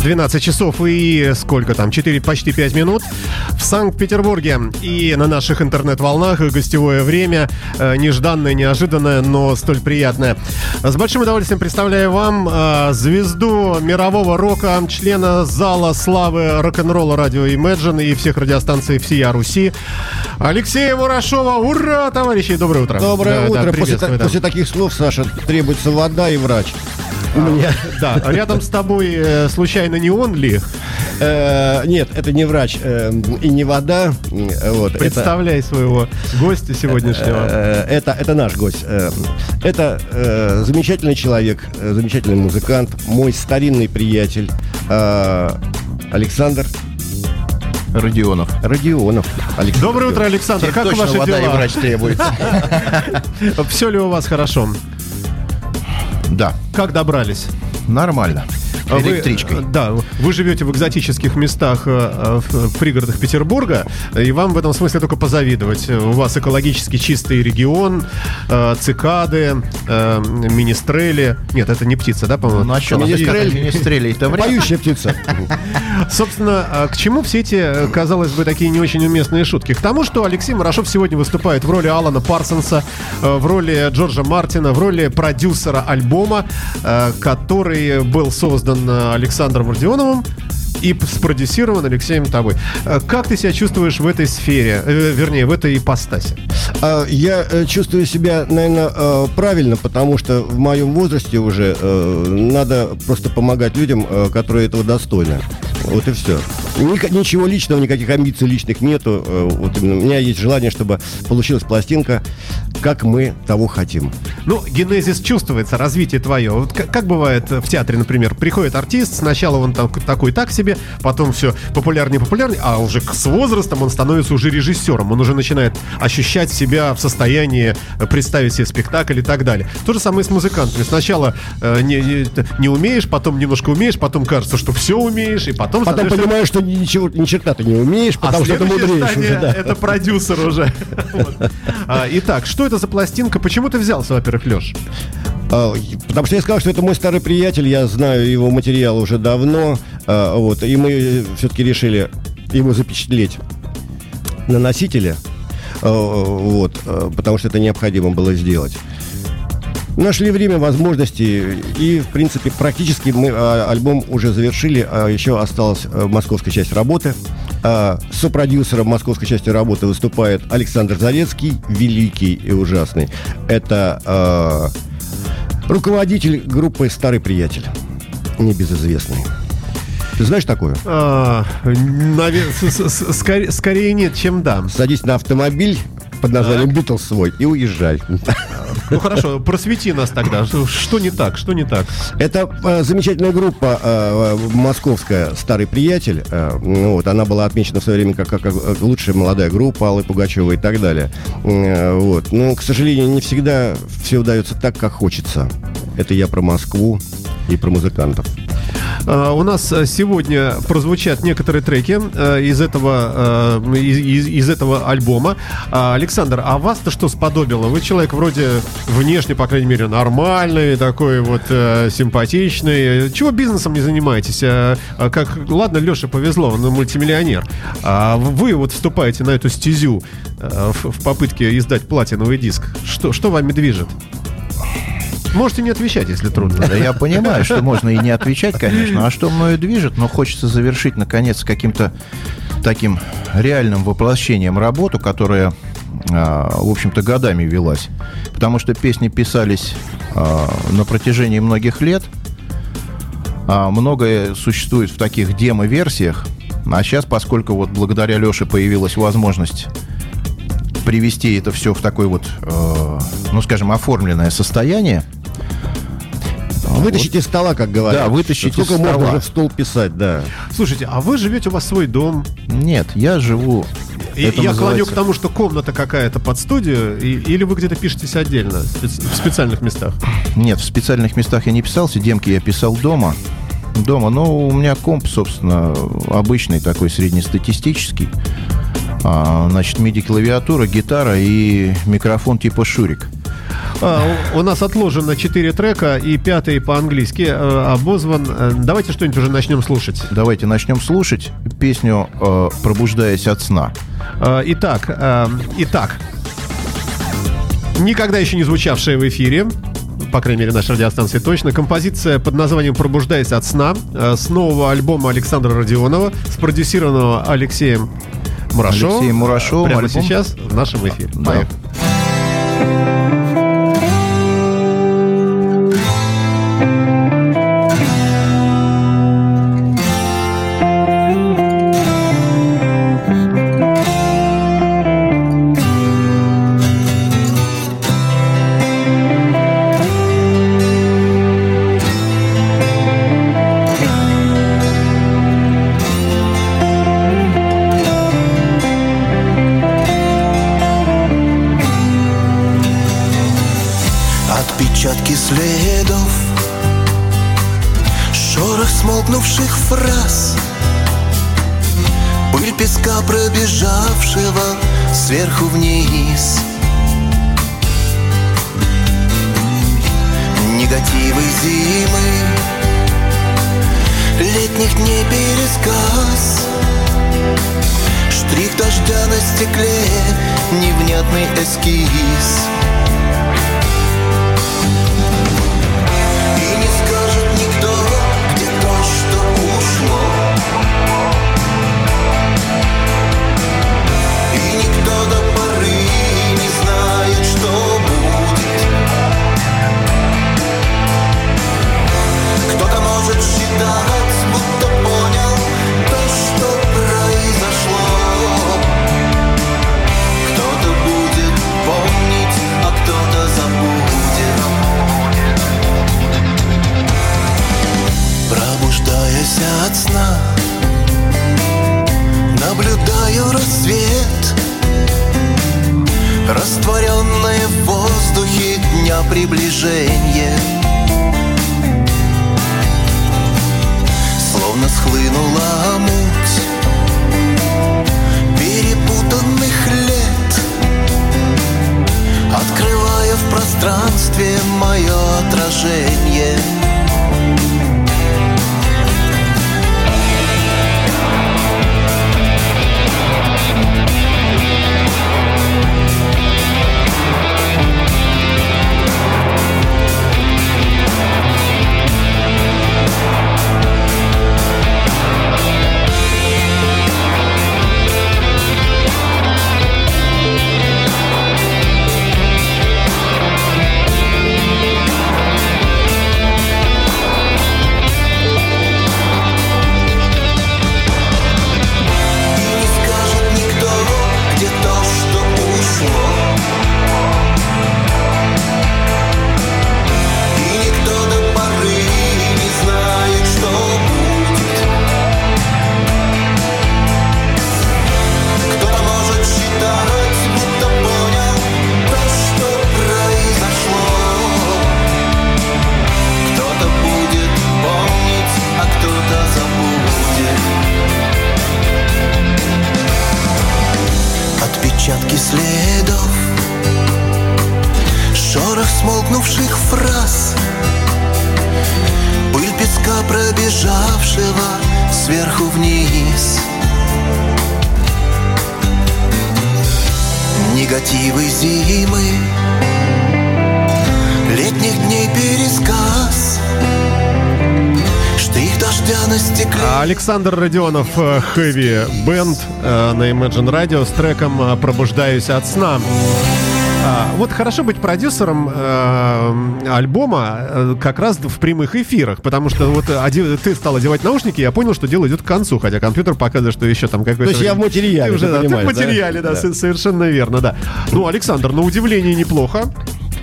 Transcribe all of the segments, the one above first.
12 часов и сколько там, 4, почти 5 минут в Санкт-Петербурге. И на наших интернет-волнах гостевое время, э, нежданное, неожиданное, но столь приятное. С большим удовольствием представляю вам э, звезду мирового рока, члена зала славы рок-н-ролла радио Imagine и всех радиостанций всея Руси, Алексея Мурашова. Ура, товарищи, доброе утро. Доброе Да, утро. да, после, да. после таких слов, Саша, требуется вода и врач. У меня... Да, рядом с тобой э, случайно не он ли? Э, Нет, это не врач э, и не вода. э, Вот, это, Представляй своего гостя сегодняшнего. э, это, это наш гость. Э, Это э, замечательный человек, э, замечательный музыкант, мой старинный приятель э, Александр Родионов. Родионов. Александр Доброе утро, Александр. Теперь Как точно ваши вода и дела? врач требуется. Все ли у вас хорошо? Да, Как добрались? нормально. А вы, Электричкой. э, да, вы живете в экзотических местах э, э, в пригородах Петербурга, и вам в этом смысле только позавидовать. У вас экологически чистый регион, цикады, министрели. Нет, это не птица, да, по-моему? Ну а что, Министрель. министрелей-то вряд ли. Поющая птица. Собственно, а к чему все эти, казалось бы, такие не очень уместные шутки? К тому, что Алексей Марашов сегодня выступает в роли Алана Парсонса, в роли Джорджа Мартина, в роли продюсера альбома, который был создан э, Александром Родионовым и спродюсирован Алексеем тобой. Э, Как ты себя чувствуешь в этой сфере, э, вернее, в этой ипостаси? Я чувствую себя, наверное, правильно, потому что в моем возрасте уже надо просто помогать людям, которые этого достойны. Вот и все. Ничего личного, никаких амбиций личных нету. Э, Вот именно у меня есть желание, чтобы получилась пластинка, как мы того хотим. Ну, генезис чувствуется, развитие твое. Вот как, как бывает в театре, например, приходит артист, сначала он там такой так себе, потом все популярнее, популярнее, а уже с возрастом он становится уже режиссером, он уже начинает ощущать себя в состоянии э, представить себе спектакль и так далее. То же самое с музыкантами. Сначала э, не, не- не умеешь, потом немножко умеешь, потом кажется, что все умеешь, и потом... Потом понимаешь, что ничего, ни черта ты не умеешь, а потому что ты мудреешь уже, да. это продюсер уже. А, Итак, что это за пластинка? Почему ты взялся, во-первых, Леш? А, Потому что я сказал, что это мой старый приятель, я знаю его материал уже давно, а, вот, и мы все-таки решили его запечатлеть на носителе, а, вот, а, потому что это необходимо было сделать. Нашли время, возможности, и, в принципе, практически мы а, альбом уже завершили, а еще осталась а, московская часть работы. А, сопродюсером московской части работы выступает Александр Зарецкий, великий и ужасный. Это а, руководитель группы «Старый приятель», небезызвестный. Ты знаешь такое? А, наве- с- с- с- скорее, скорее нет, чем да. Садись на автомобиль под названием «Битлз» свой и уезжай. Ну хорошо, просвети нас тогда. Что, не так? Что не так? Это э, замечательная группа э, московская «Старый приятель». Э, ну, вот, она была отмечена в свое время как, как, как лучшая молодая группа Аллы Пугачевой и так далее. Э, вот. Но, к сожалению, не всегда все удается так, как хочется. Это я про Москву и про музыкантов. А, У нас а, сегодня прозвучат некоторые треки а, из этого, а, из, из- этого альбома. А, Александр, а вас-то что сподобило? Вы человек вроде внешне, по крайней мере, нормальный, такой вот э, симпатичный. Чего бизнесом не занимаетесь? Как, ладно, Леше повезло, он мультимиллионер. А вы вот вступаете на эту стезю э, в, в попытке издать платиновый диск. Что, что вами движет? Можете не отвечать, если трудно. Да я понимаю, что можно и не отвечать, конечно. А что мною движет? Но хочется завершить, наконец, каким-то таким реальным воплощением работу, которая, а, в общем-то, годами велась. Потому что песни писались а, на протяжении многих лет. А многое существует в таких демо-версиях. А сейчас, поскольку вот благодаря Леше появилась возможность привести это все в такое вот, э, ну, скажем, оформленное состояние, Вытащить из стола, как говорят. Да, вытащить Сколько из можно стола. уже в стол писать, да. Слушайте, а вы живете, у вас свой дом, Нет, я живу... И я клоню называется- к тому, что комната какая-то под студию, и- или вы где-то пишетесь отдельно, в специальных местах? Нет, в специальных местах я не писался, демки я писал дома. Дома, но у меня комп, собственно, обычный такой среднестатистический. А, значит, MIDI-клавиатура, гитара и микрофон типа Шурик. А, у, нас отложено 4 трека и пятый по-английски э, обозван. Э, Давайте что-нибудь уже начнем слушать. Давайте начнем слушать песню э, «Пробуждаясь от сна». Итак, итак, никогда еще не звучавшая в эфире, по крайней мере, нашей радиостанции точно, композиция под названием «Пробуждаясь от сна» с нового альбома Александра Родионова, спродюсированного Алексеем Мурашовым. Алексеем Мурашовым, Прямо альбом. сейчас в нашем эфире. Да. Поехали. Шорох смолкнувших фраз. Пыль песка пробежавшего Сверху вниз. Негативы зимы Летних дней пересказ. Штрих дождя на стекле Невнятный эскиз Негативы зимы Летних дней пересказ Александр Родионов, э, Хэви Бенд э, на Imagine Radio с треком э, «Пробуждаюсь от сна». А, вот хорошо быть продюсером э, альбома э, как раз в прямых эфирах, потому что вот оде- ты стал одевать наушники, я понял, что дело идет к концу, хотя компьютер показывает, что еще там какой-то... То есть я в материале, Ты уже, ты да, ты в да? материале, да, Да. со- совершенно верно, да. Ну, Александр, на удивление неплохо.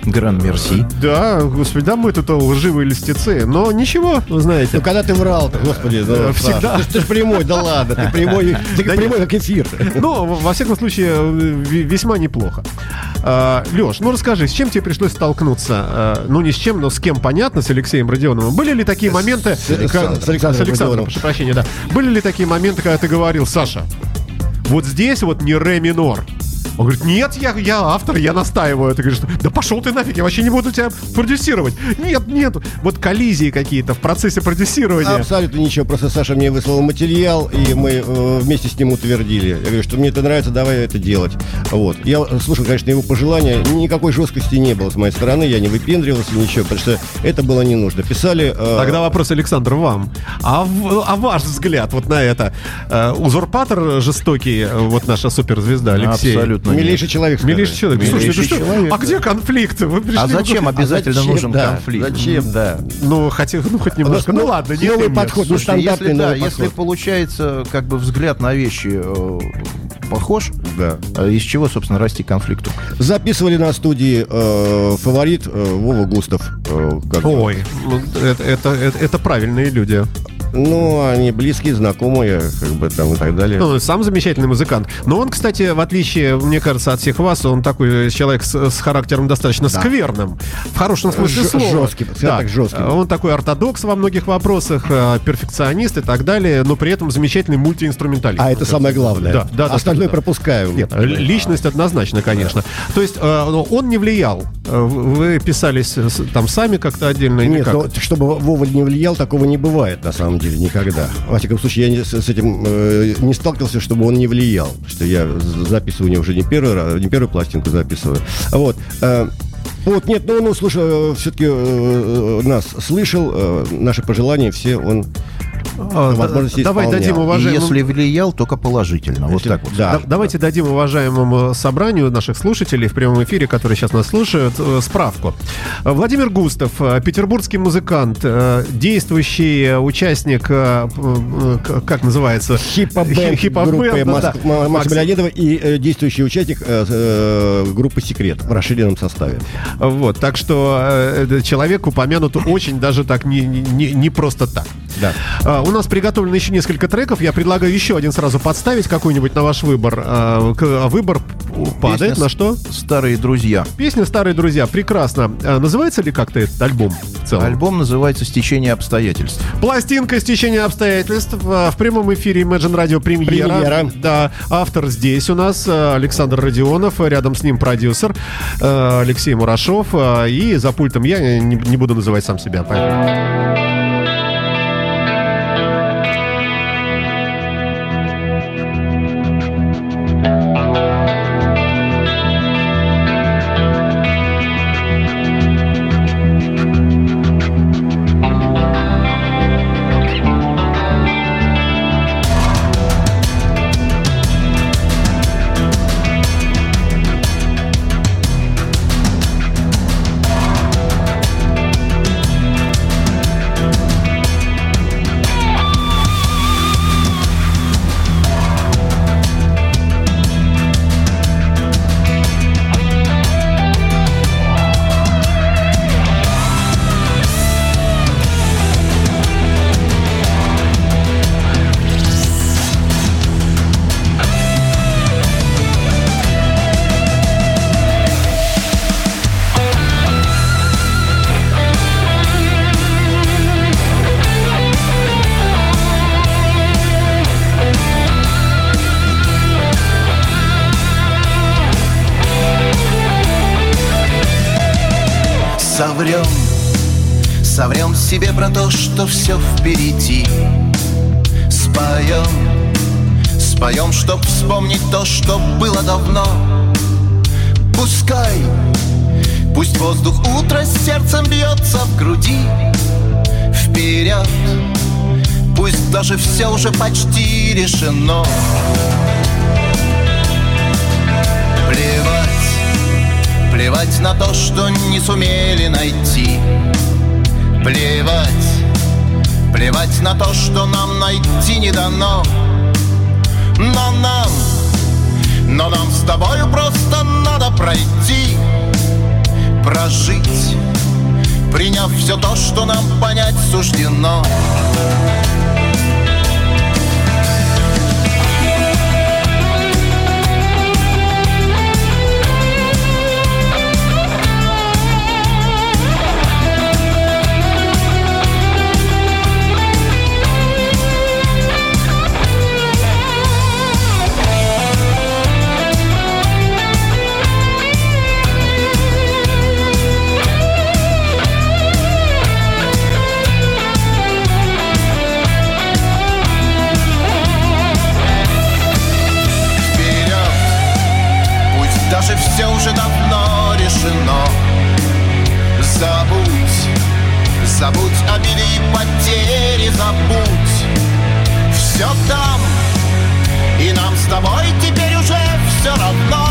Гран Мерси. Да, господи, да, мы тут лживые льстецы, но ничего, вы знаете. Ну когда ты врал-то, господи, Саша, всегда. Ты, ты ж прямой, да ладно, ты прямой, ты Да прямой как эфир. Ну, во всяком случае, весьма неплохо. Леш, ну расскажи, с чем тебе пришлось столкнуться? А, Ну, не с чем, но с кем, понятно, с Алексеем Родионовым. Были ли такие моменты... с- как- с Александром Родионовым. прошу прощения, да. Были ли такие моменты, когда ты говорил, Саша, вот здесь вот не ре минор, Он говорит, нет, я, я автор, я настаиваю. Ты говоришь, да пошел ты нафиг, я вообще не буду тебя продюсировать. Нет, нет. Вот коллизии какие-то в процессе продюсирования. Абсолютно ничего, просто Саша мне выслал материал, и мы э, вместе с ним утвердили. Я говорю, что мне это нравится, давай это делать. Вот. Я слушал, конечно, его пожелания. Никакой жесткости не было с моей стороны, я не выпендривался, ничего, потому что это было не нужно. Писали... э, Тогда вопрос, Александр, вам. А, в- а ваш взгляд вот на это? Э, узурпатор жестокий, э, вот наша суперзвезда Алексей. Абсолютно нет. Милейший человек. скажи. Милейший человек. Слушайте, Милейший ну человек, а где конфликт? Вы пришли А в- зачем А обязательно зачем, нужен да, конфликт? Зачем, да. Ну, хотя, ну, хоть немножко. Ну, ладно, не новый подход, ну, Слушайте, стандартный если, да, новый если подход. получается как бы взгляд на вещи э, похож, Да. э, из чего, собственно, расти конфликту? Записывали на студии э, фаворит э, Вова Густав. э. Ой, ну, это, это, это, это правильные люди. Ну, они близкие, знакомые, как бы там и так далее. Ну, сам замечательный музыкант. Но он, кстати, в отличие, мне кажется, от всех вас, он такой человек с, с характером достаточно скверным. В хорошем смысле Ж- слова. жесткий, скажем так, жесткий. Он такой ортодокс во многих вопросах, э, перфекционист и так далее, но при этом замечательный мультиинструменталист. а это самое главное. Да, да, да, Остальное да, да. пропускаю. Нет, личность однозначно, конечно. То есть э, он не влиял. Э, Вы писались там сами как-то отдельно или Нет, как? но чтобы Вова не влиял, такого не бывает на самом деле никогда. Во всяком случае, я не- с, этим э, не сталкивался, чтобы он не влиял. Что я записываю у него уже не первый раз, не первую пластинку записываю. Вот. э, вот, нет, ну он услышал, все-таки нас слышал, э, наши пожелания все он А, возможности Давай дадим И уважаемым... если влиял, только положительно. Вот так вот. Да. Да- Давайте дадим уважаемому собранию наших слушателей в прямом эфире, которые сейчас нас слушают, э, справку. Владимир Густав, э, петербургский музыкант, э, действующий участник, как называется? Хипа-бенд Хипа-бенд, группы да, Мас- да. Ма- Макс- Максима Леонидова и действующий участник группы «Секрет» в расширенном составе. Вот, так что человек упомянут очень даже так не, не, не просто так. Да. У нас приготовлено еще несколько треков. Я предлагаю еще один сразу подставить какой-нибудь на ваш выбор. А, к- а Выбор падает Песня на что? Старые друзья. Песня «Старые друзья». Прекрасно. А, Называется ли как-то этот альбом в целом? Альбом называется «Стечение обстоятельств». Пластинка «Стечение обстоятельств» а, в прямом эфире Imagine Radio премьера. Премьера. Да, автор здесь у нас а, Александр Родионов, а рядом с ним продюсер Алексей Мурашов, и за пультом я не, не буду называть сам себя. Поэтому- Соврем, соврем себе про то, что все впереди. Споем, споем, чтоб вспомнить то, что было давно. Пускай, пусть воздух утра с сердцем бьется в груди. Вперед, пусть даже все уже почти решено. Плевать Плевать на то, что не сумели найти. Плевать. Плевать на то, что нам найти не дано. Но нам Но нам с тобою просто надо пройти. Прожить Приняв все то, что нам понять суждено. проживем же все уже давно решено Забудь, забудь о и потери, забудь. Все там, и нам с тобой теперь уже все равно.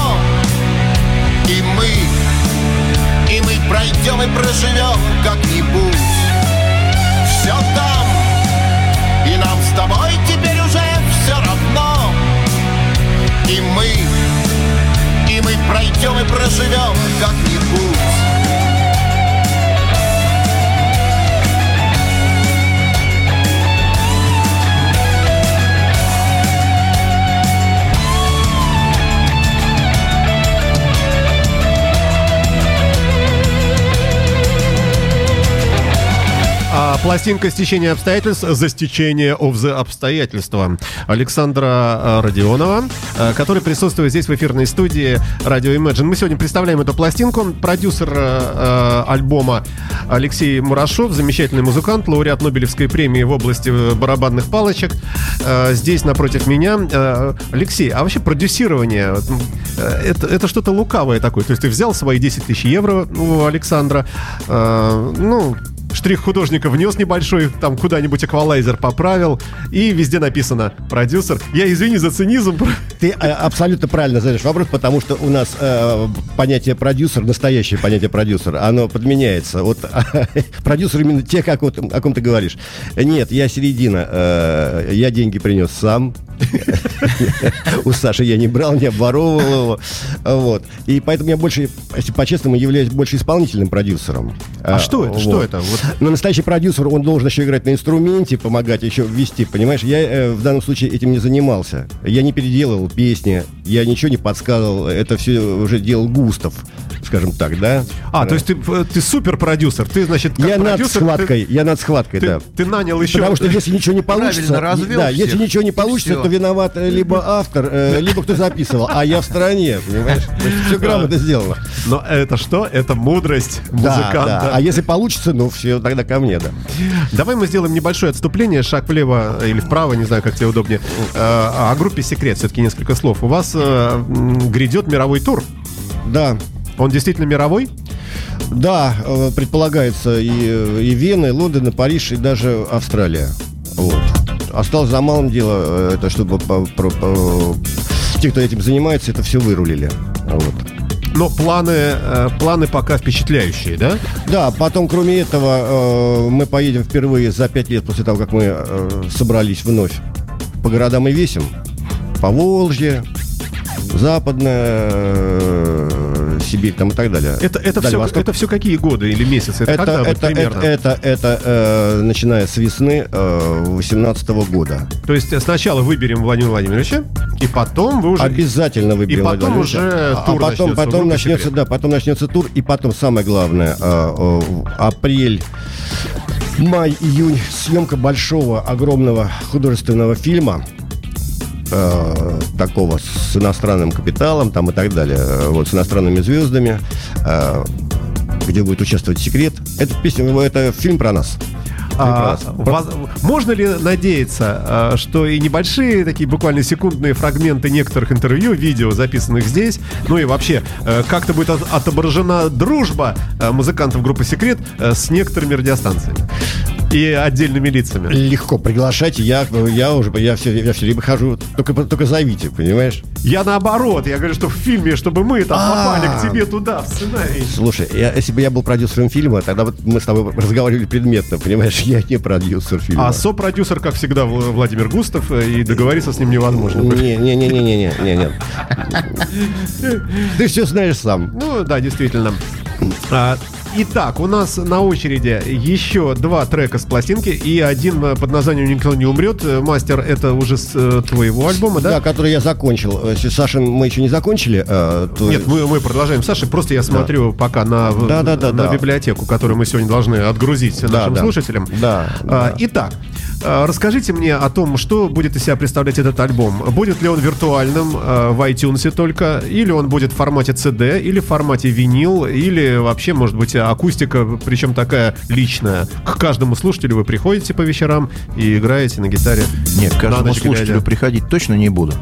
Пластинка «Стечение обстоятельств» за стечение of the обстоятельства Александра э, Родионова, э, который присутствует здесь в эфирной студии радио Imagine. Мы сегодня представляем эту пластинку. Продюсер э, э, альбома Алексей Мурашов, замечательный музыкант, лауреат Нобелевской премии в области барабанных палочек. Э, здесь напротив меня. Э, Алексей, а вообще продюсирование, это, это что-то лукавое такое? То есть ты взял свои 10 тысяч евро у Александра, ну, штрих художника внес небольшой, там куда-нибудь эквалайзер поправил, и везде написано «продюсер». Я извини за цинизм. Ты э, абсолютно правильно задаешь вопрос, потому что у нас э, понятие продюсер, настоящее понятие продюсер, оно подменяется. Вот продюсер именно те, как вот, о ком ты говоришь. Нет, я середина. Э, я деньги принес сам. У Саши я не брал, не обворовывал его. Вот. И поэтому я больше, если по-честному, являюсь больше исполнительным продюсером. А что это? Что это? Но настоящий продюсер, он должен еще играть на инструменте, помогать еще ввести, понимаешь? Я э, в данном случае этим не занимался. Я не переделывал песни, я ничего не подсказывал. Это все уже делал Густав, скажем так, да? А, то есть ты, ты супер продюсер. Ты, значит, как я над схваткой, я над схваткой, Ты, да. ты, ты нанял еще... Потому что если ничего не получится, развел да, всех, если ничего не получится, всё. то виноват э, либо автор, э, либо кто записывал, а я в стороне, понимаешь? Все грамотно сделано. Но это что? Это мудрость музыканта. да. А если получится, ну все, тогда ко мне, да. Давай мы сделаем небольшое отступление, шаг влево или вправо, не знаю, как тебе удобнее. Э, О группе «Секрет» все-таки несколько слов. У вас э, грядет мировой тур. Да, Он действительно мировой? Да, э, предполагается и, э, и Вена, и Лондон, и Париж, и даже Австралия. Вот. Осталось за малым дело, э, это чтобы по- про- по- те, кто этим занимается, это все вырулили. Вот. Но планы, э, планы пока впечатляющие, да? Да, потом, кроме этого, э, мы поедем впервые за пять лет после того, как мы э, собрались вновь по городам и весим. По Волжье, Западная э, Сибирь там и так далее. Это, это, все, Восток. это все какие годы или месяцы? Это, Это, когда это, примерно? это, это, это, э, начиная с весны э, 18 года. То есть э, сначала выберем Владимира Владимировича, и потом вы уже... Обязательно выберем. И потом уже тур а потом, начнется, потом начнется, «Секрет». да, потом начнется тур, и потом самое главное, э, э, апрель, май, июнь, съемка большого, огромного художественного фильма э, такого с иностранным капиталом там и так далее, э, вот с иностранными звездами, э, где будет участвовать секрет. Это песня, это фильм про нас. А, воз- можно ли надеяться, а, что и небольшие такие буквально секундные фрагменты некоторых интервью, видео, записанных здесь, ну и вообще, э, как-то будет от- отображена дружба э, музыкантов группы «Секрет» э, с некоторыми радиостанциями и отдельными лицами? Легко приглашайте, я, я уже, я все, я все время хожу, только, только зовите, понимаешь? Я наоборот, я говорю, что в фильме, чтобы мы там А. попали к тебе туда, в сценарий. Слушай, я- если бы я был продюсером фильма, тогда вот мы с тобой разговаривали предметно, понимаешь? Я не продюсер фильма. А сопродюсер, как всегда, Вла- Владимир Густав, э, и договориться с ним невозможно. Не-не-не-не-не-не-не. Ты все знаешь сам. Ну да, действительно. А, Итак, у нас на очереди еще два трека с пластинки и один э, под названием «Никто не умрет». Э, Мастер, это уже с э, твоего альбома, да? Да, который я закончил. Если Сашин мы еще не закончили, э, то... Нет, мы, мы продолжаем. Саша, просто я смотрю пока на, Да, да, да, на да. библиотеку, которую мы сегодня должны отгрузить Да, нашим да. слушателям. Да, А, да. Итак, расскажите мне о том, что будет из себя представлять этот альбом. Будет ли он виртуальным в iTunes только, или он будет в формате CD, или в формате винил, или вообще, может быть, акустика, причем такая личная. К каждому слушателю вы приходите по вечерам и играете на гитаре. Нет, к каждому слушателю глядя. приходить точно не буду.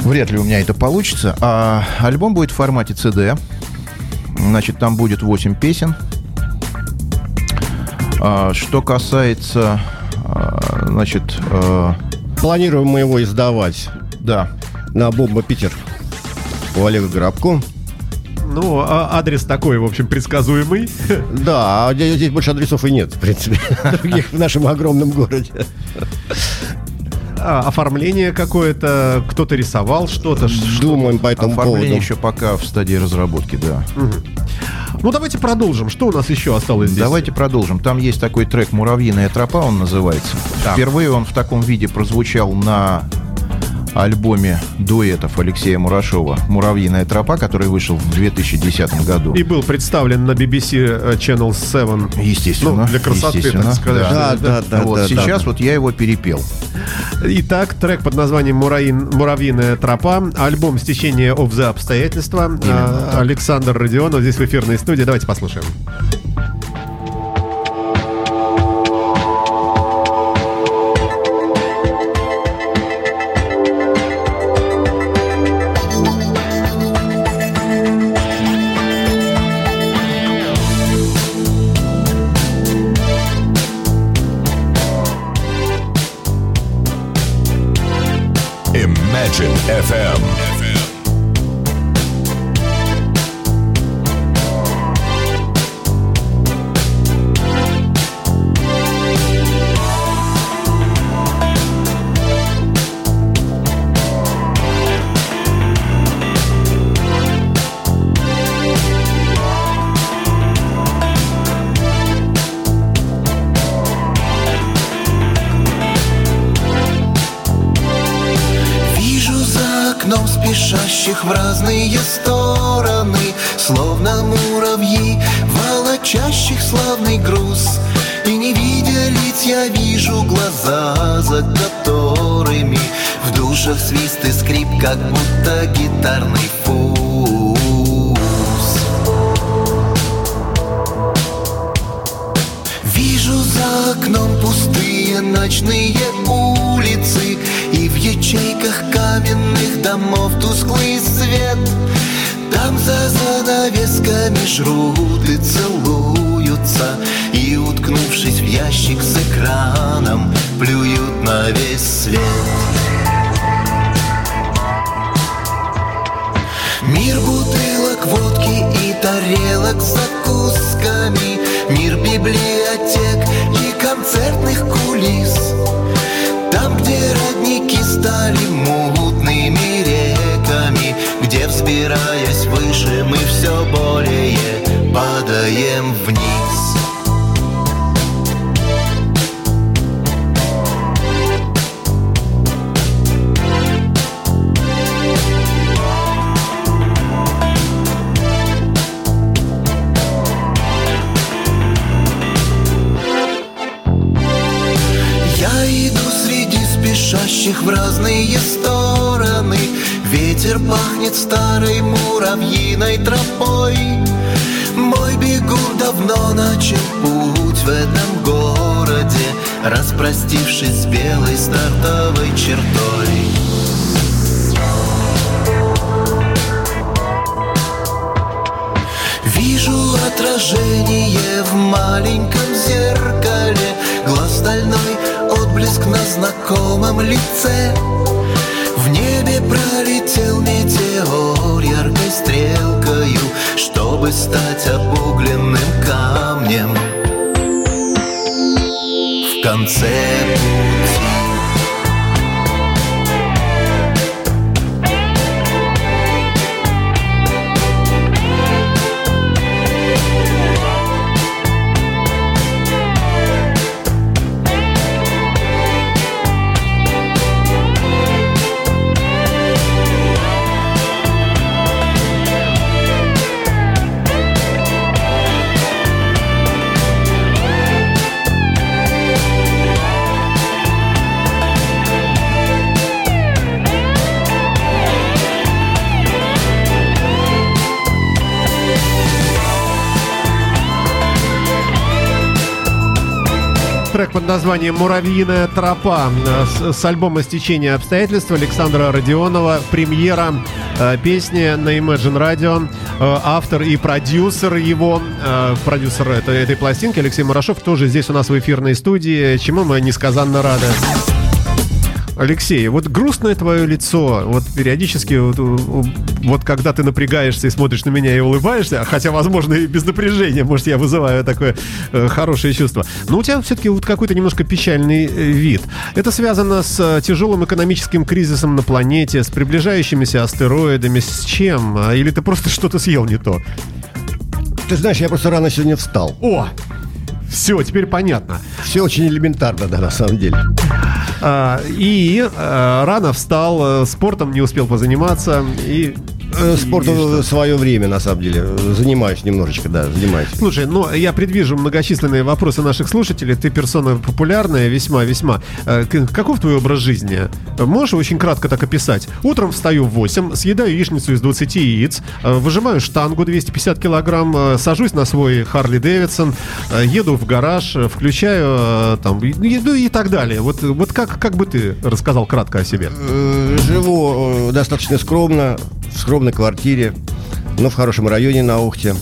Вряд ли у меня это получится. А альбом будет в формате CD. Значит, там будет 8 песен. А, что касается, а, значит, э, Планируем мы его издавать да, на Бомба Питер у Олега Грабко. Ну, а- адрес такой, в общем, предсказуемый. Да, а здесь больше адресов и нет, в принципе, других в нашем огромном городе. А, Оформление какое-то, кто-то рисовал что-то. Думаем по этому Оформление поводу. еще пока в стадии разработки, да. Ну, давайте продолжим. Что у нас еще осталось здесь? Давайте продолжим. Там есть такой трек «Муравьиная тропа», он называется. Впервые он в таком виде прозвучал на альбоме дуэтов Алексея Мурашова «Муравьиная тропа», который вышел в 2010 году. И был представлен на BBC Channel 7. Естественно. Ну, для красоты, естественно, так сказать. да. Да, да, да. вот да, сейчас да. вот я его перепел. Итак, трек под названием «Муравьин- «Муравьиная тропа», альбом «Стечение of the обстоятельства». А, Александр Родионов здесь в эфирной студии. Давайте послушаем. Imagine я вижу глаза, за которыми В душах свист и скрип, как будто гитарный фуз Вижу за окном пустые ночные улицы И в ячейках каменных домов тусклый свет. Там за занавесками жрут и целуются И, уткнувшись в ящик с экраном, плюют на весь свет. Мир бутылок водки и тарелок с закусками Мир библиотек и концертных кулис. Там, где родники стали мутными реками Где, взбираясь выше, мы все более падаем вниз пахнет старой муравьиной тропой. Мой бегун давно начал путь в этом городе Распростившись с белой стартовой чертой. Вижу отражение в маленьком зеркале Глаз стальной, отблеск на знакомом лице В небе пролетел метеор яркой стрелкою Чтобы стать обугленным камнем. В конце пути Трек под названием «Муравьиная тропа» э, с, с альбома «Стечение обстоятельств» Александра Родионова. Премьера э, песни на Imagine Radio. Э, автор и продюсер его, э, продюсер этой, этой пластинки Алексей Мурашов тоже здесь у нас в эфирной студии, чему мы несказанно рады. Алексей, вот грустное твое лицо, вот периодически, вот, вот когда ты напрягаешься и смотришь на меня и улыбаешься, хотя, возможно, и без напряжения, может, я вызываю такое э, хорошее чувство, но у тебя все-таки вот какой-то немножко печальный э, вид. Это связано с э, тяжелым экономическим кризисом на планете, с приближающимися астероидами, с чем? Или ты просто что-то съел не то? Ты знаешь, я просто рано сегодня встал. О! Все, теперь понятно. Все очень элементарно, да, на самом деле. А, и а, рано встал, э, спортом не успел позаниматься и Э, Спорту свое время, на самом деле. Занимаюсь немножечко, да, занимаюсь. Слушай, ну я предвижу многочисленные вопросы наших слушателей. Ты персона популярная, весьма-весьма. Э, Каков твой образ жизни? Можешь очень кратко так описать? Утром встаю в 8, съедаю яичницу из 20 яиц, э, выжимаю штангу 250 килограмм, э, сажусь на свой Харли Дэвидсон, э, еду в гараж, э, включаю э, там, ну и так далее. Вот, вот как, как бы ты рассказал кратко о себе? Э, Живу э, достаточно скромно, в скромной квартире, но в хорошем районе на Ухте.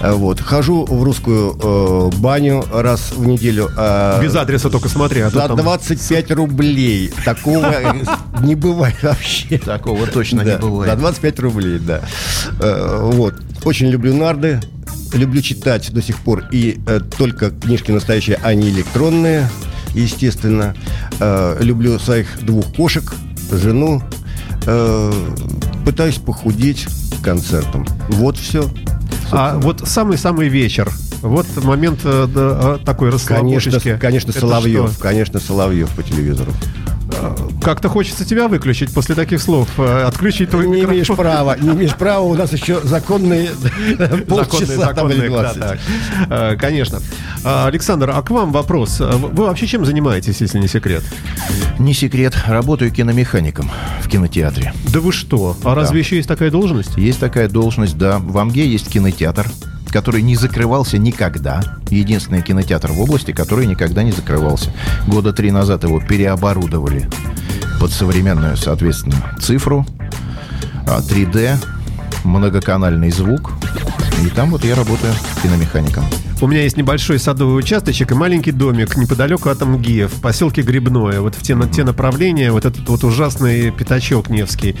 Э, Вот. Хожу в русскую э, баню раз в неделю. а Без адреса только смотри, а то За там- 25 рублей. Такого э, не бывает вообще. Такого точно Да, не бывает. За 25 рублей, да. Э, Вот. Очень люблю нарды. Люблю читать до сих пор. И э, только книжки настоящие, а не электронные, естественно. Э, Люблю своих двух кошек, жену. Э, Пытаюсь похудеть к концертам. Вот все. А вот самый-самый вечер. Вот момент э, да, э, такой Конечно, расслабушечки. конечно, Это Соловьев. что? Конечно, Соловьев по телевизору. Как-то хочется тебя выключить после таких слов. э, Отключить твой Не микрофон. имеешь права, не имеешь права. У нас еще законные полчаса законные, да, 20. так. Э, Конечно. А, Александр, а к вам вопрос. Вы вы вообще чем занимаетесь, если не секрет? Не секрет, работаю киномехаником в кинотеатре. Да вы что? А разве еще есть такая должность? Есть такая должность, да. В Амге есть кинотеатр, который не закрывался никогда. Единственный кинотеатр в области, который никогда не закрывался. Года три назад его переоборудовали под современную, соответственно, цифру, а, 3D, многоканальный звук. И там вот я работаю киномехаником. У меня есть небольшой садовый участочек и маленький домик неподалеку от Амгия, в поселке Грибное. Вот в те, на- те направления, вот этот вот ужасный пятачок Невский,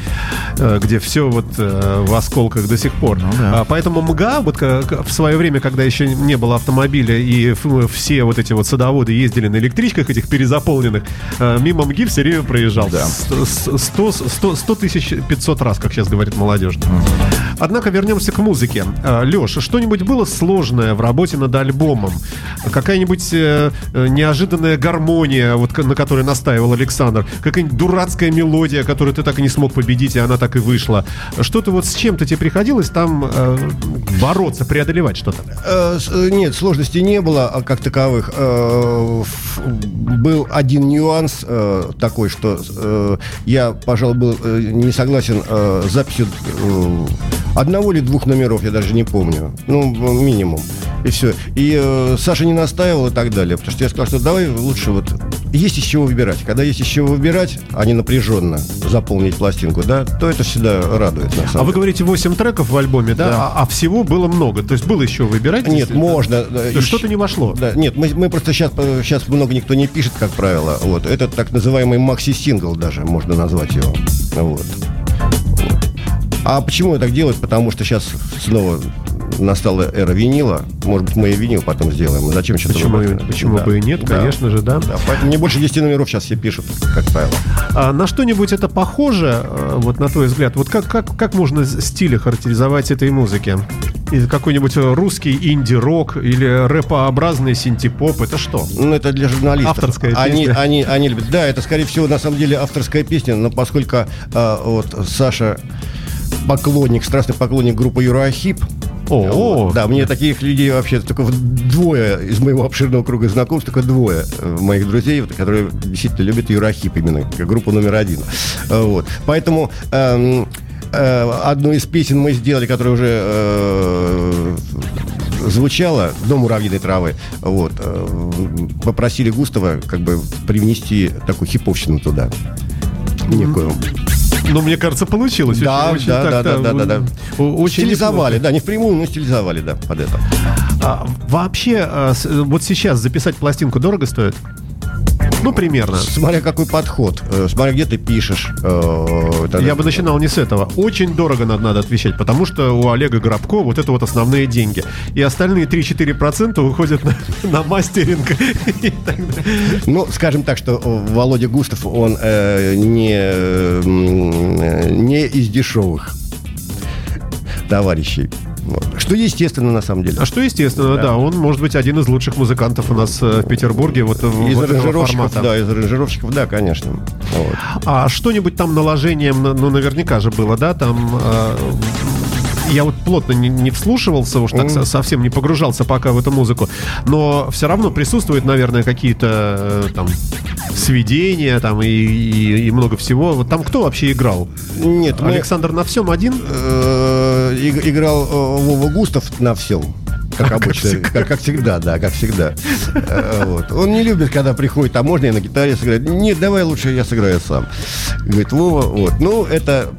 э, где все вот э, в осколках до сих пор. да. А, Поэтому МГА, вот в свое время, когда еще не было автомобиля, и ф- все вот эти вот садоводы ездили на электричках этих перезаполненных, э, мимо МГИ все время проезжал. Да. С- с- 100, 100, 100 тысяч 500 раз, как сейчас говорит молодежь. Однако вернемся к музыке. Леша, что-нибудь было сложное в работе над альбомом? Какая-нибудь э, э, неожиданная гармония, вот, на которой настаивал Александр? Какая-нибудь дурацкая мелодия, которую ты так и не смог победить, и она так и вышла? Что-то вот с чем-то тебе приходилось там э, бороться, преодолевать что-то? Э, э, Нет, сложностей не было а, как таковых. Э, Был один нюанс э, такой, что э, я, пожалуй, был э, не согласен э, записью э, одного или двух номеров, я даже не помню. Ну, минимум. И все. И э, Саша не настаивал и так далее. Потому что я сказал, что давай лучше вот... Есть из чего выбирать. Когда есть из чего выбирать, а не напряженно заполнить пластинку, да, то это всегда радует, на самом А вы деле. говорите 8 треков в альбоме, да? Да. А, а всего было много. То есть было еще выбирать? Нет, можно. да, ещё- что-то не вошло. Да, нет, мы, мы просто сейчас, сейчас много никто не пишет, как правило. Вот. Это так называемый макси-сингл даже, можно назвать его. Вот. А почему я так делаю? Потому что сейчас снова настала эра винила. Может быть, мы и винил потом сделаем. Зачем сейчас Почему, почему бы и нет, конечно же, да. Да, поэтому не больше 10 номеров сейчас все пишут, как правило. А на что-нибудь это похоже, э, вот на твой взгляд? Вот как, как, как можно с- стиль характеризовать этой музыки? И какой-нибудь э, русский инди-рок или рэпообразный синтепоп? Это что? Ну, это для журналистов. Авторская они, песня. Они, они любят. Да, это, скорее всего, на самом деле авторская песня, но поскольку а, вот Саша поклонник, страстный поклонник группы Юрахип, О, да, мне таких людей вообще только двое из моего обширного круга знакомств, только двое э, моих друзей, которые действительно любят Юрахип именно, как группу номер один. Э, Вот. Поэтому эм, э, одну из песен мы сделали, которая уже э, звучала «Дом муравьиной травы». Вот. э, Попросили Густава как бы привнести такую хиповщину туда. Некую. Ну, мне кажется, получилось. Да, Очень- да, очень да, да, да, да, да. Очень стилизовали, неплохо. да, не впрямую, но стилизовали, да, под это. А, вообще, а, вот сейчас записать пластинку дорого стоит? Ну, примерно. Смотря какой подход, э, смотря где ты пишешь. э, Я бы начинал не с этого. Очень дорого надо, надо отвечать, потому что у Олега Грабко вот это вот основные деньги. И остальные 3-4% уходят на, на мастеринг. Ну, скажем так, что э, Володя Густав, он э, не, не из дешевых товарищей. Вот. Что естественно, на самом деле. А что, естественно, да. он может быть один из лучших музыкантов у нас э, в Петербурге вот, в- Из вот аранжировщиков, да, из аранжировщиков, да, конечно. Вот. А что-нибудь там наложением, ну, наверняка же было, да, там... э, я вот плотно не, не вслушивался, уж так со- совсем не погружался пока в эту музыку, но все равно присутствуют, наверное, какие-то э, там сведения там и, и- и много всего. Вот там кто вообще играл? Нет, мы, Александр на всем один? Иг- играл э, Вова Густав на всем. Как обычно, как, как всегда, да, как всегда. Э, Вот. Он не любит, когда приходит, а можно я на гитаре сыграть? Нет, давай лучше я сыграю сам. Говорит, Вова, вот. Ну, это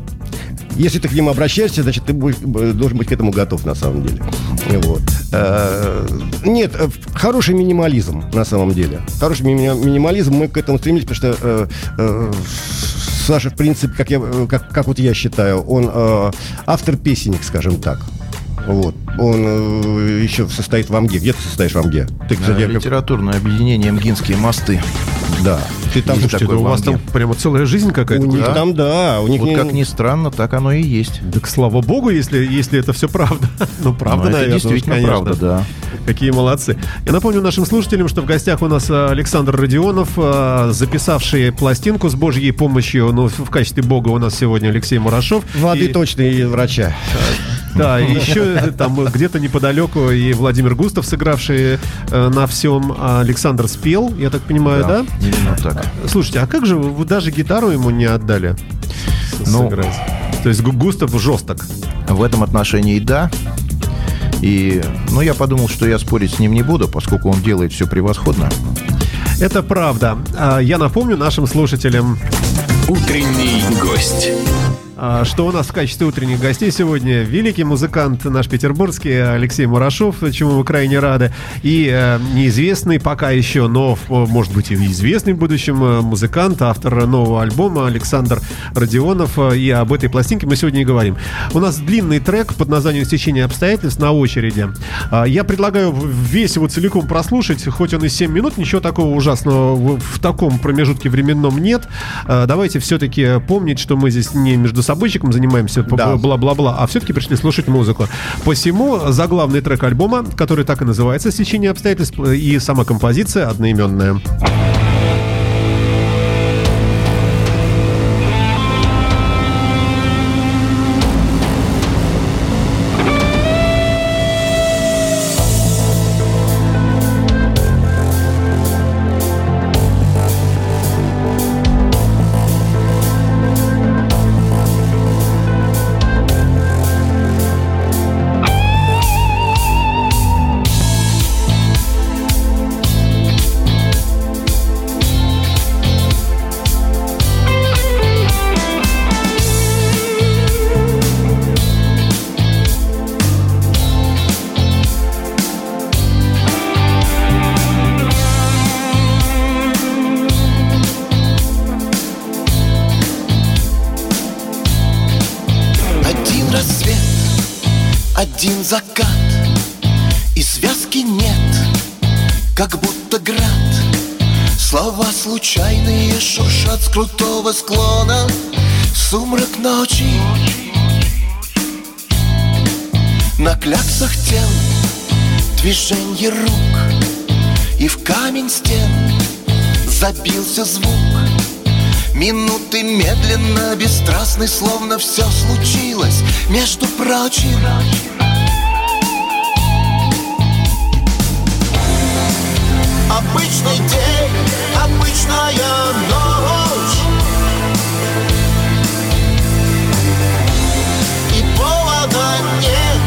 если ты к нему обращаешься, значит, ты будешь, должен быть к этому готов, на самом деле. Вот. Э, Нет, хороший минимализм, на самом деле. Хороший ми- минимализм, мы к этому стремились, потому что Саша, в принципе, как, я, э, как, как вот я считаю, он э, автор-песенник, скажем так. Вот. Он э, еще состоит в АМГе. Где ты состоишь в АМГе? Ты, кстати, Э, Литературное объединение «Мгинские мосты». Да. Ты там, Слушайте, такой ну у вас там прямо целая жизнь какая-то. у них да? там, да, у них Вот не- как ни странно, так оно и есть. Так слава богу, если, если это все правда. Ну, правда, это наверное, уж, действительно конечно. правда, да. Какие молодцы. Я напомню нашим слушателям, что в гостях у нас э, Александр Родионов, э, записавший пластинку с Божьей помощью. Ну, в качестве бога у нас сегодня Алексей Мурашов. Воды И- точно и врача. Да, еще там где-то неподалеку и Владимир Густав, сыгравший э, на всем. А Александр спел, я так понимаю, да? Именно так. Слушайте, а как же вы даже гитару ему не отдали? Ну, сыграть? То есть Гу- Густав жесток. В этом отношении да. И, ну, я подумал, что я спорить с ним не буду, поскольку он делает все превосходно. Это правда. А, Я напомню нашим слушателям, Утренний гость. А, что у нас в качестве утренних гостей сегодня великий музыкант наш петербургский Алексей Мурашов, чему мы крайне рады, и э, неизвестный пока еще, но, может быть, и известный в будущем э, музыкант, автор нового альбома Александр Родионов, и об этой пластинке мы сегодня и говорим. У нас длинный трек под названием «Стечение обстоятельств» на очереди. А, Я предлагаю весь его целиком прослушать, хоть он и 7 минут, ничего такого ужасного в, в таком промежутке временном нет. А, Давайте все-таки помнить, что мы здесь не между собойчиком занимаемся, Да. бла-бла-бла, а все-таки пришли слушать музыку. Посему заглавный трек альбома, который так и называется «Стечение обстоятельств», и сама композиция одноименная. Случайные шуршат с крутого склона Сумрак ночи На кляксах тел движенье рук И в камень стен забился звук Минуты медленно, бесстрастны, словно все случилось, между прочим. Обычный день, обычная ночь. И повода нет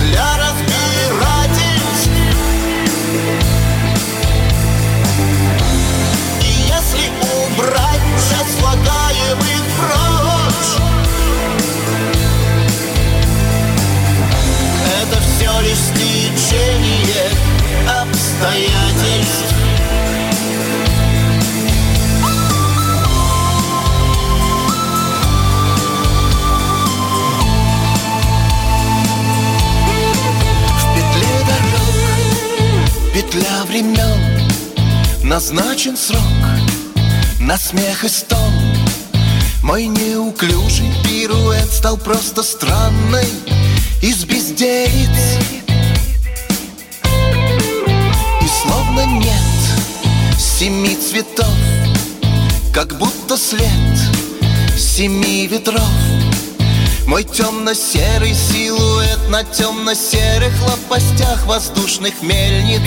для разбирательств. И если убрать все слагаемые прочь Это все лишь течение обстоятельств. В петле дорог, петля времен Назначен срок на смех и стон. Мой неуклюжий пируэт стал просто странный Из бездельниц семи цветов Как будто след семи ветров. Мой темно-серый силуэт на темно-серых лопастях воздушных мельниц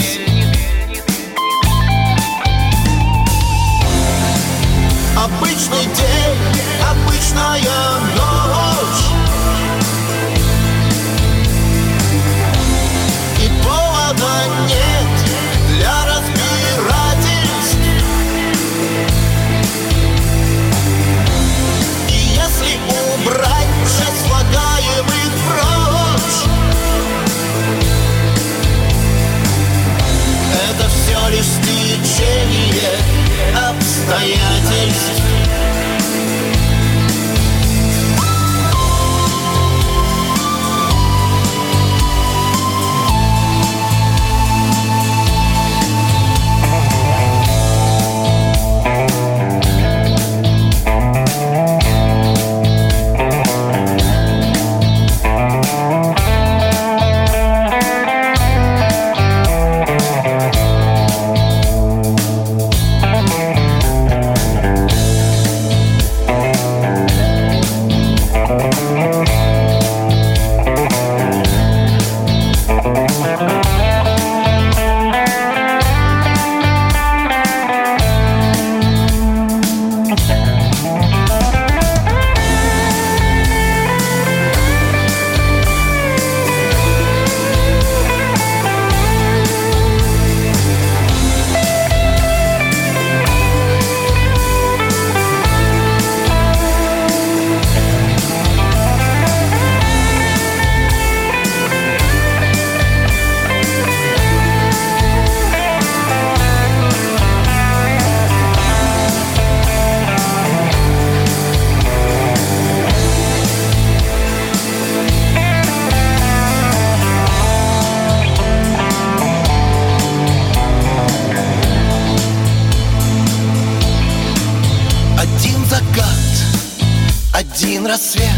рассвет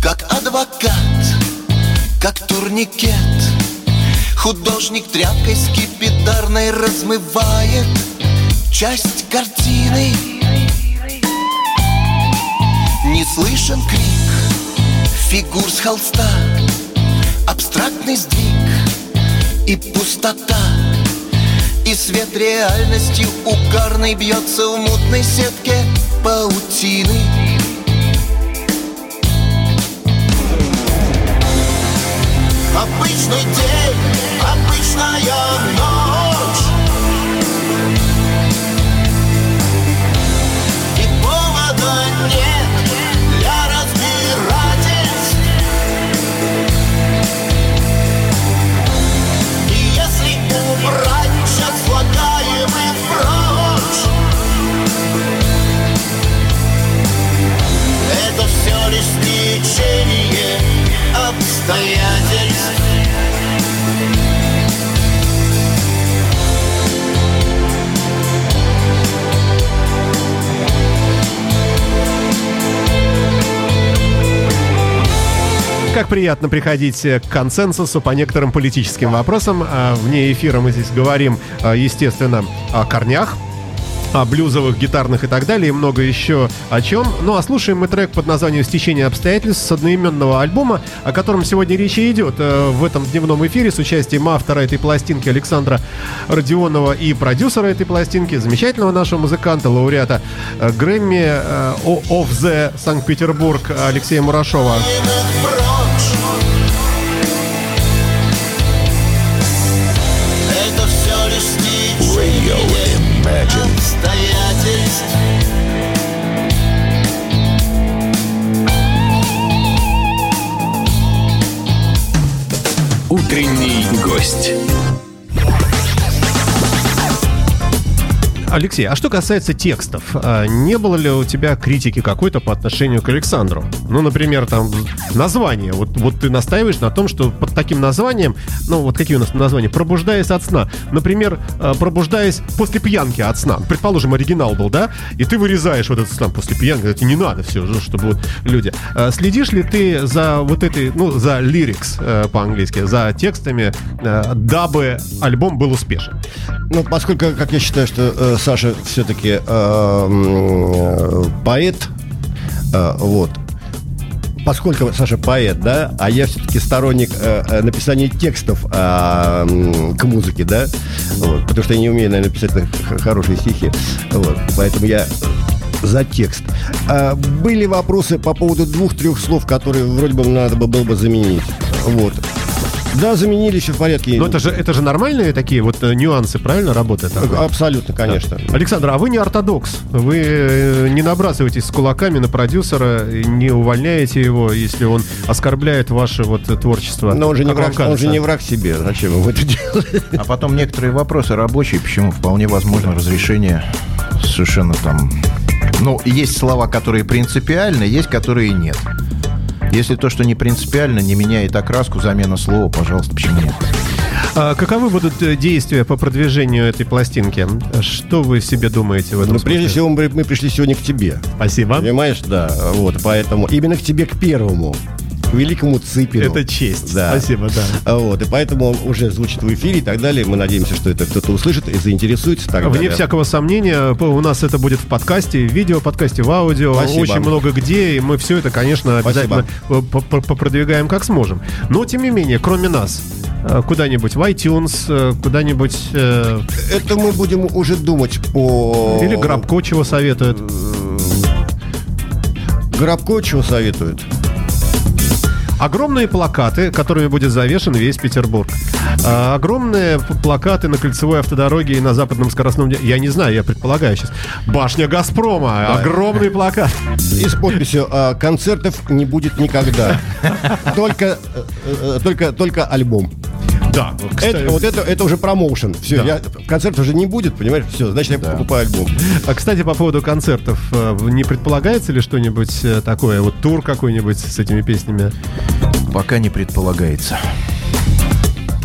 Как адвокат, как турникет. Художник тряпкой скипидарной размывает Часть картины. Не слышен крик фигур с холста Абстрактный сдвиг и пустота. И свет реальностью угарный бьется в мутной сетке паутины Обычный день, обычная ночь. И повода нет для разбирательств. И если убрать сейчас слагаемый прочь Это все лишь течение Как приятно приходить к консенсусу по некоторым политическим вопросам. А, Вне эфира мы здесь говорим, а, естественно, о корнях, о блюзовых, гитарных и так далее, и много еще о чем. Ну а слушаем мы трек под названием «Стечение обстоятельств» с одноименного альбома, о котором сегодня речь и идет э, в этом дневном эфире с участием автора этой пластинки Александра Родионова и продюсера этой пластинки, замечательного нашего музыканта, лауреата э, Грэмми э, of the Санкт-Петербург Алексея Мурашова. Утренний гость. Алексей, а что касается текстов, а не было ли у тебя критики какой-то по отношению к Александру? Ну, например, там название. Вот, вот ты настаиваешь на том, что под таким названием, ну, вот какие у нас названия? «Пробуждаясь от сна». Например, э, «Пробуждаясь после пьянки от сна». Предположим, оригинал был, да? И ты вырезаешь вот этот там после пьянки. Это не надо все, чтобы вот люди... Э, Следишь ли ты за вот этой, ну, за лирикс э, по-английски, за текстами, э, дабы альбом был успешен? Ну, поскольку, как я считаю, что э, Саша все-таки э, э, поэт, э, вот, поскольку Саша поэт, да, а я все-таки сторонник э, э, написания текстов э, к музыке, да, вот, потому что я не умею, наверное, писать хорошие стихи, вот, поэтому я за текст. А, были вопросы по поводу двух-трех слов, которые вроде бы надо бы было бы заменить, вот. Да, заменили, все в порядке. Но это же, это же нормальные такие вот э, нюансы, правильно работает? такое? Абсолютно, конечно. Александр, а вы не ортодокс. Вы э, не набрасываетесь с кулаками на продюсера, не увольняете его, если он оскорбляет ваше вот э, творчество. Но он же, не Как враг, он же не враг себе. Зачем ему это делать? А потом некоторые вопросы рабочие, почему вполне возможно разрешение совершенно там... Ну, есть слова, которые принципиальны, есть, которые нет. Если то, что не принципиально, не меняет окраску, замена слова, пожалуйста, почему нет? А каковы будут э, действия по продвижению этой пластинки? Что вы себе думаете в этом Ну, смысле? прежде всего, мы, мы пришли сегодня к тебе. Спасибо. Понимаешь, да. Вот, поэтому именно к тебе, к первому. Великому Цыпину. Это честь. Да. Спасибо, да. А Вот, и поэтому он уже звучит в эфире и так далее. Мы надеемся, что это кто-то услышит и заинтересуется. Так Вне далее. всякого сомнения, у нас это будет в подкасте, в видео подкасте, в аудио, Спасибо. очень много где, и мы все это, конечно, обязательно п- п- попродвигаем как сможем. Но, тем не менее, кроме нас, э, куда-нибудь в iTunes, э, куда-нибудь... э, Это мы будем уже думать по... Или Грабко чего советует. Грабко чего советует? Огромные плакаты, которыми будет завешен весь Петербург. А, огромные плакаты на кольцевой автодороге и на западном скоростном... Я не знаю, я предполагаю сейчас. Башня Газпрома. Огромный плакат. И с подписью а, «Концертов не будет никогда». Только, э, э, только, только альбом. Да, Это, вот это, это уже промоушен. Все, Да. я, концерт уже не будет, понимаешь? Все, значит, я покупаю альбом. А, кстати, по поводу концертов, э, не предполагается ли что-нибудь э, такое, вот тур какой-нибудь с этими песнями? Пока не предполагается.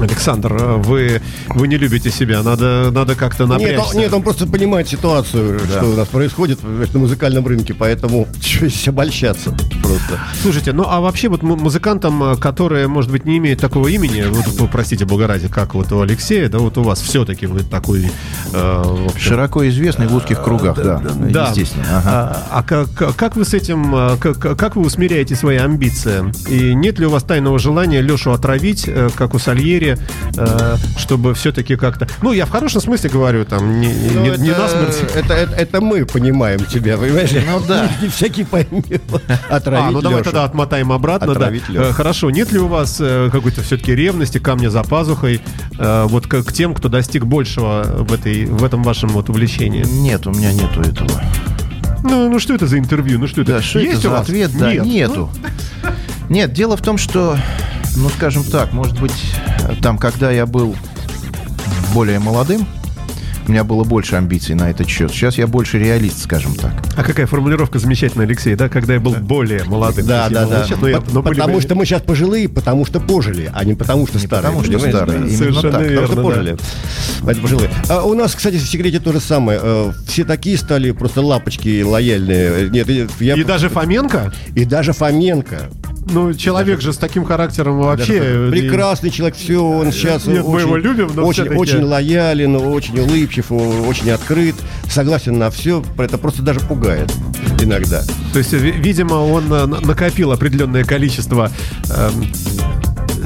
Александр, э, вы, вы не любите себя, надо, надо как-то Нет, напрячься. он, нет, он просто понимает ситуацию, что у нас происходит на музыкальном рынке, поэтому здесь обольщаться просто. Слушайте, ну а вообще вот му- музыкантам, э, которые, может быть, не имеют такого имени, вот, простите, благоради, как вот у Алексея, да, вот у вас все-таки вы такой, э, в общем, Широко известный в узких кругах, да, Да. естественно. Ага. А, а как, как вы с этим, а, как, как вы усмиряете свои амбиции? И нет ли у вас тайного желания Лешу отравить, э, как у Сальери, э, чтобы все-таки как-то... Ну, я в хорошем смысле говорю, там, не, Ну, не, это, не насмерть. Это, это, это мы понимаем тебя, понимаешь? Ну да. Не, всякий поймет. Отравить А, ну давай тогда отмотаем обратно. Отравить. Э, Хорошо, нет ли у вас э, какой-то все-таки ревности, камня за пазухой, вот к, к тем, кто достиг большего в, этой, в этом вашем вот увлечении? Нет, у меня нету этого. Ну, ну что это за интервью? Ну что это? Да, что Есть это у за вас? ответ? Да, Нет. нету. Нет, дело в том, что, ну, скажем так, может быть, там, когда я был более молодым, у меня было больше амбиций на этот счет. Сейчас я больше реалист, скажем так. А какая формулировка замечательная, Алексей, да? Когда я был более молодым. Да, да, я был да. сейчас, но я- По- но были потому вы- что мы сейчас пожилые, потому что пожили, а не потому что Не старые. потому что старые, да? именно Совершенно так. верно. Потому что да. пожили. Поэтому пожилые. А у нас, кстати, в секрете то же самое. Э, Все такие стали просто лапочки лояльные. Нет, я... И даже Фоменко, И даже Фоменко. Ну, человек же с таким характером вообще... э, Прекрасный человек, все, он сейчас Нет, мы очень, его любим, но очень, очень лоялен, очень улыбчив, очень открыт, согласен на все. Это просто даже пугает иногда. То есть, ви- видимо, он э, на- накопил определенное количество эм,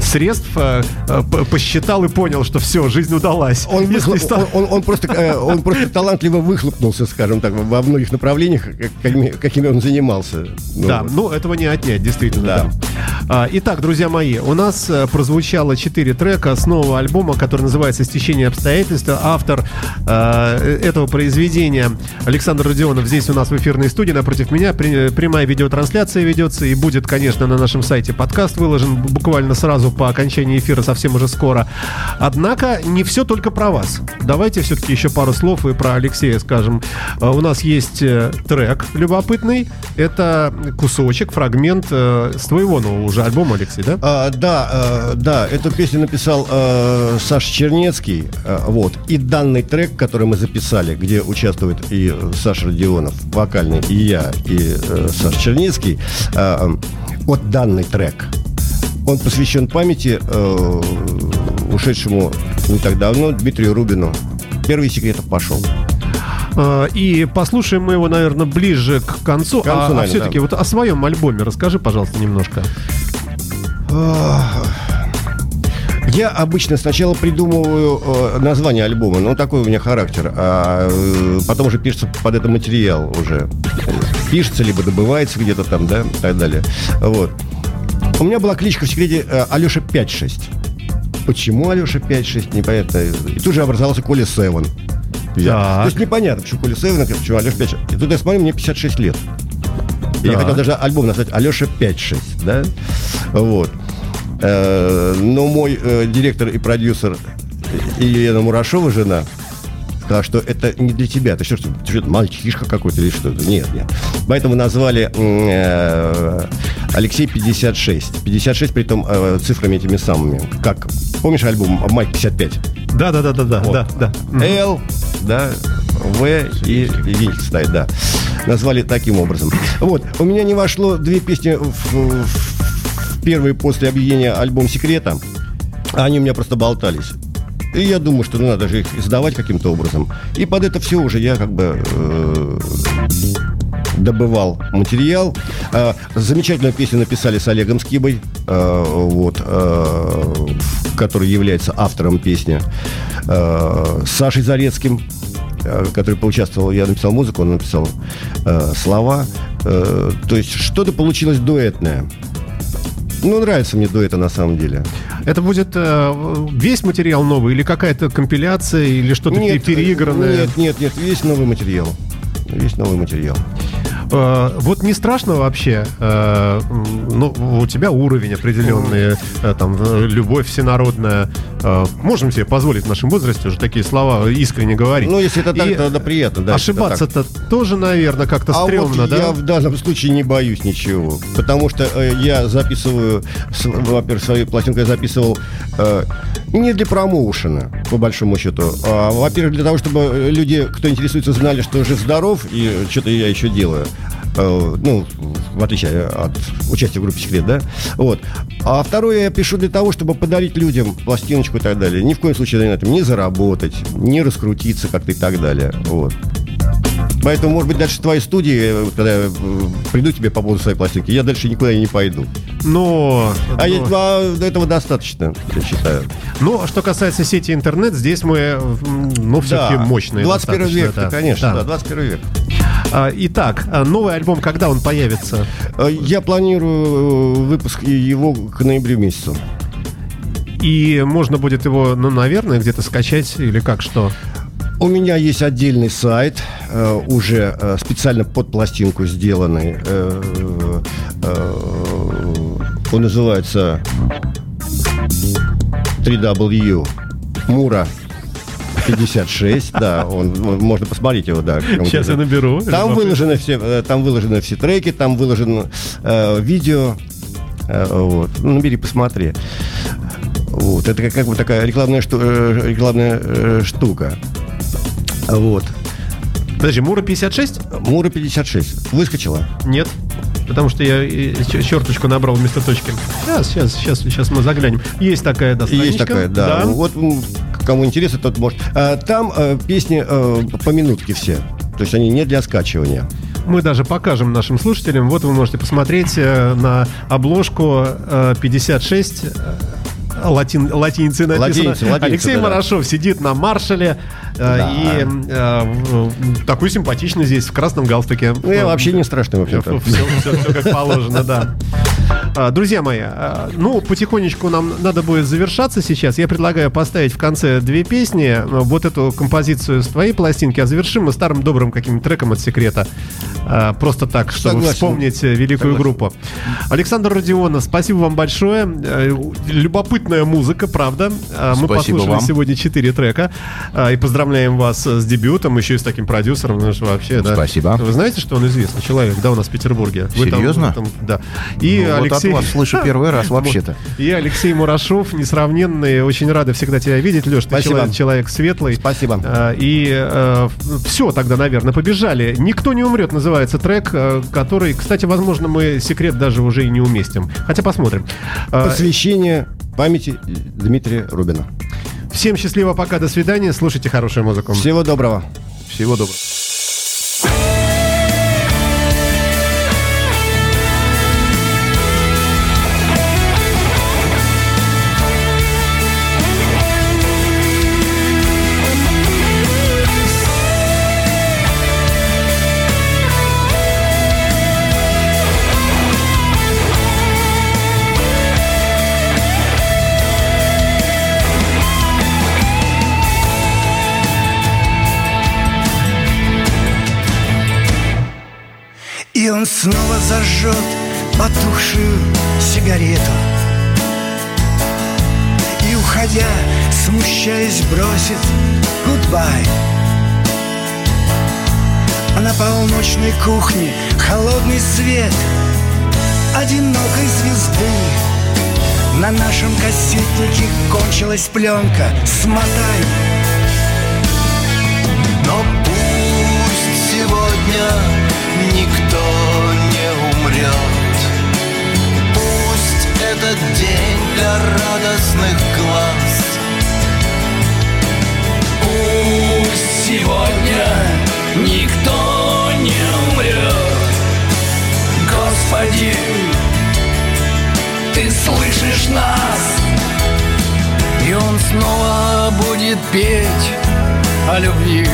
средств, э, э, посчитал и понял, что все, жизнь удалась. Он, Если выхлоп- ста- он, он- он просто, э, он просто талантливо выхлопнулся, скажем так, во многих направлениях, как- какими, какими он занимался. Ну, Да, вот. ну этого не отнять, действительно. Да. Да. А, итак, друзья мои, у нас э, прозвучало 4 трека с нового альбома, который называется «Стечение обстоятельств». Автор э, этого произведения Александр Родионов здесь у нас в эфирной студии напротив меня. Прямая видеотрансляция ведется и будет, конечно, на нашем сайте подкаст выложен буквально сразу по окончании эфира совсем уже скоро. Однако не все только про вас. Давайте все-таки еще пару слов и про Алексея скажем. Э, У нас есть трек любопытный. Это кусочек, фрагмент э, с твоего нового уже альбома, Алексей, да? А, да, э, да, эту песню написал э, Саша Чернецкий, э, вот. И данный трек, который мы записали, где участвует и Саша Родионов, вокальный, и я, и э, Саша Чернецкий, э, вот данный трек, он посвящен памяти э, ушедшему не так давно Дмитрию Рубину. Первый секретов пошел. Э, и послушаем мы его, наверное, ближе к концу. К концу а, а все-таки да. вот о своем альбоме расскажи, пожалуйста, немножко. Я обычно сначала придумываю э, название альбома, ну такой у меня характер, а э, потом уже пишется под это материал уже. Пишется, либо добывается где-то там, да, и так далее. Вот. У меня была кличка в секрете э, Алеша 56. Почему Алеша 56, непонятно. И тут же образовался Коля 7 взял. То есть непонятно, почему Коля Севенок, почему Алеша 5-6. И тут я смотрю, мне 56 лет. И я хотел даже альбом назвать Алеша 5-6, да? Вот. Э, но мой э, директор и продюсер Елена Мурашова, жена, сказала, что это не для тебя. Ты что, что, ты, что мальчишка какой-то или что-то? Нет, нет. Поэтому назвали э, Алексей 56. 56, при том э, цифрами этими самыми. Как? Помнишь альбом «Майк 55»? Да, да, да, да, да, Вот. да, да. Л, да, В и стоит, да. Назвали таким образом. Вот, у меня не вошло две песни в, в первый после объявления альбом «Секрета». Они у меня просто болтались. И я думаю, что ну, надо же их издавать каким-то образом. И под это все уже я как бы э, добывал материал. Э, замечательную песню написали с Олегом Скибой, э, вот, э, который является автором песни. С Сашей Зарецким, который поучаствовал, я написал музыку, он написал слова. То есть что-то получилось дуэтное. Ну, нравится мне дуэта на самом деле. Это будет э, весь материал новый или какая-то компиляция, или что-то переигранное? Нет, нет, нет, весь новый материал. Весь новый материал. Э, вот не страшно вообще, э, ну, у тебя уровень определенный, э, там, любовь всенародная. Э, можем себе позволить в нашем возрасте уже такие слова искренне говорить. Ну, если это так, И то тогда приятно. Да. Ошибаться-то тоже, наверное, как-то А стрёмно, вот да? я в данном случае не боюсь ничего. Потому что э, я записываю, во-первых, свою пластинку я записывал э, не для промоушена, по большому счету. А, во-первых, для того, чтобы люди, кто интересуется, знали, что жив-здоров, и что-то я еще делаю. Э, ну, в отличие от участия в группе «Секрет», да? Вот. А второе я пишу для того, чтобы подарить людям пластиночку и так далее. Ни в коем случае на этом не заработать, не раскрутиться как-то и так далее. Вот. Поэтому, может быть, дальше твоей студии, э, когда я э, приду тебе по поводу своей пластинки, я дальше никуда не пойду. Но, А, я- но- а этого достаточно, я считаю. ну, а что касается сети интернет, здесь мы, ну, все-таки мощные 21 достаточно, век, да. конечно, Да. да, 21 век. А, Итак, а новый альбом, когда он появится? Я планирую э, выпуск его к ноябрю месяцу. И можно будет его, ну, наверное, где-то скачать или как что? У меня есть отдельный сайт, э, уже э, специально под пластинку сделанный. Э, э, он называется 3W Мура 56, да, он, можно посмотреть его, да. Сейчас я наберу. Там выложены все, э, там выложены все треки, там выложено э, видео. Э, вот. Ну, набери, посмотри. Вот. Это как, как бы такая рекламная, шту- э, рекламная э, штука. Вот. Подожди, Мура 56? Мура 56. Выскочила. Нет. Потому что я э, чер- черточку набрал вместо точки. Сейчас, сейчас, сейчас, сейчас мы заглянем. Есть такая, да, Есть страничка. такая, да. Вот м, кому интересно, тот может. А, там э, песни э, по минутке все. То есть они не для скачивания. Мы даже покажем нашим слушателям. Вот вы можете посмотреть э, на обложку э, 56. Латин, латиницей написано. Латиницей, латиницей, Алексей да. Марашов сидит на маршале э, Да. и э, такой симпатичный здесь в красном галстуке. Ну, я вообще не страшный, в общем-то. Все, как положено, да. А, Друзья мои, а, ну, потихонечку нам надо будет завершаться сейчас. Я предлагаю поставить в конце две песни. А, Вот эту композицию с твоей пластинки, а завершим мы старым добрым каким-нибудь треком от секрета. Просто так, чтобы Согласен. вспомнить э, великую Согласен. группу. Александр Родионов, спасибо вам большое. Э, Любопытная музыка, правда. Мы Спасибо послушали вам. сегодня четыре трека. И поздравляем вас с дебютом, еще и с таким продюсером. Ну, вообще, да. Спасибо. Вы знаете, что он известный человек, да, у нас в Петербурге? Вы там- Серьезно? там- да. И Ну, вот Алексей... от вас слышу первый раз вообще-то. И Алексей Мурашов, несравненный. Очень рады всегда тебя видеть, Леш. Ты человек, человек светлый. Спасибо. А, И все тогда, наверное, побежали. «Никто не умрет» называется трек, э, который, кстати, возможно, мы секрет даже уже и не уместим. Хотя посмотрим. Посвящение памяти Дмитрия Рубина. Всем счастливо, пока, до свидания. Слушайте хорошую музыку. Всего доброго. Всего доброго. Снова зажжет потухшую сигарету. И, уходя, смущаясь, бросит гудбай А на полночной кухне холодный свет Одинокой звезды. На нашем кассетнике кончилась пленка. Смотай, Но пусть сегодня никто умрет Пусть этот день для радостных глаз Пусть сегодня никто не умрет. Господи, ты слышишь нас? И он снова будет петь о любви.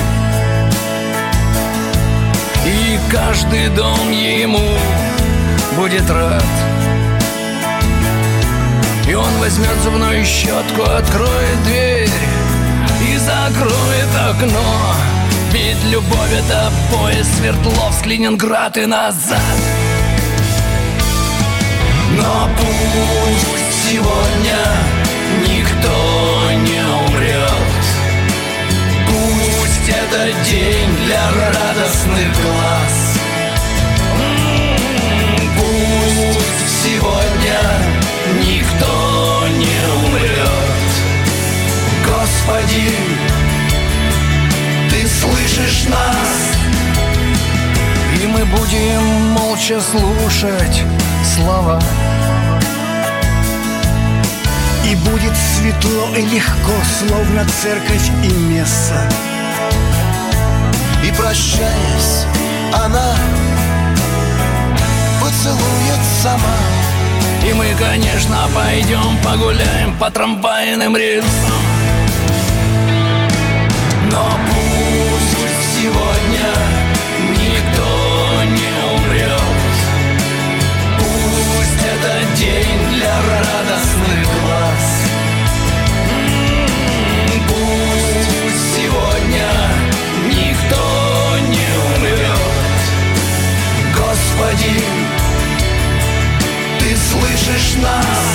И каждый дом ему будет рад. И он возьмет зубную щетку, откроет дверь и закроет окно. Ведь любовь это поезд Свердловск, Ленинград и назад. Но пусть сегодня никто не умрет. Пусть это день для радостных глаз. Сегодня никто не умрет. Господи, ты слышишь нас? И мы будем молча слушать слова. и будет светло и легко, словно церковь и месса. И прощаясь, она поцелует сама И мы, конечно, пойдем погуляем по трамвайным рельсам. Słyszysz nas?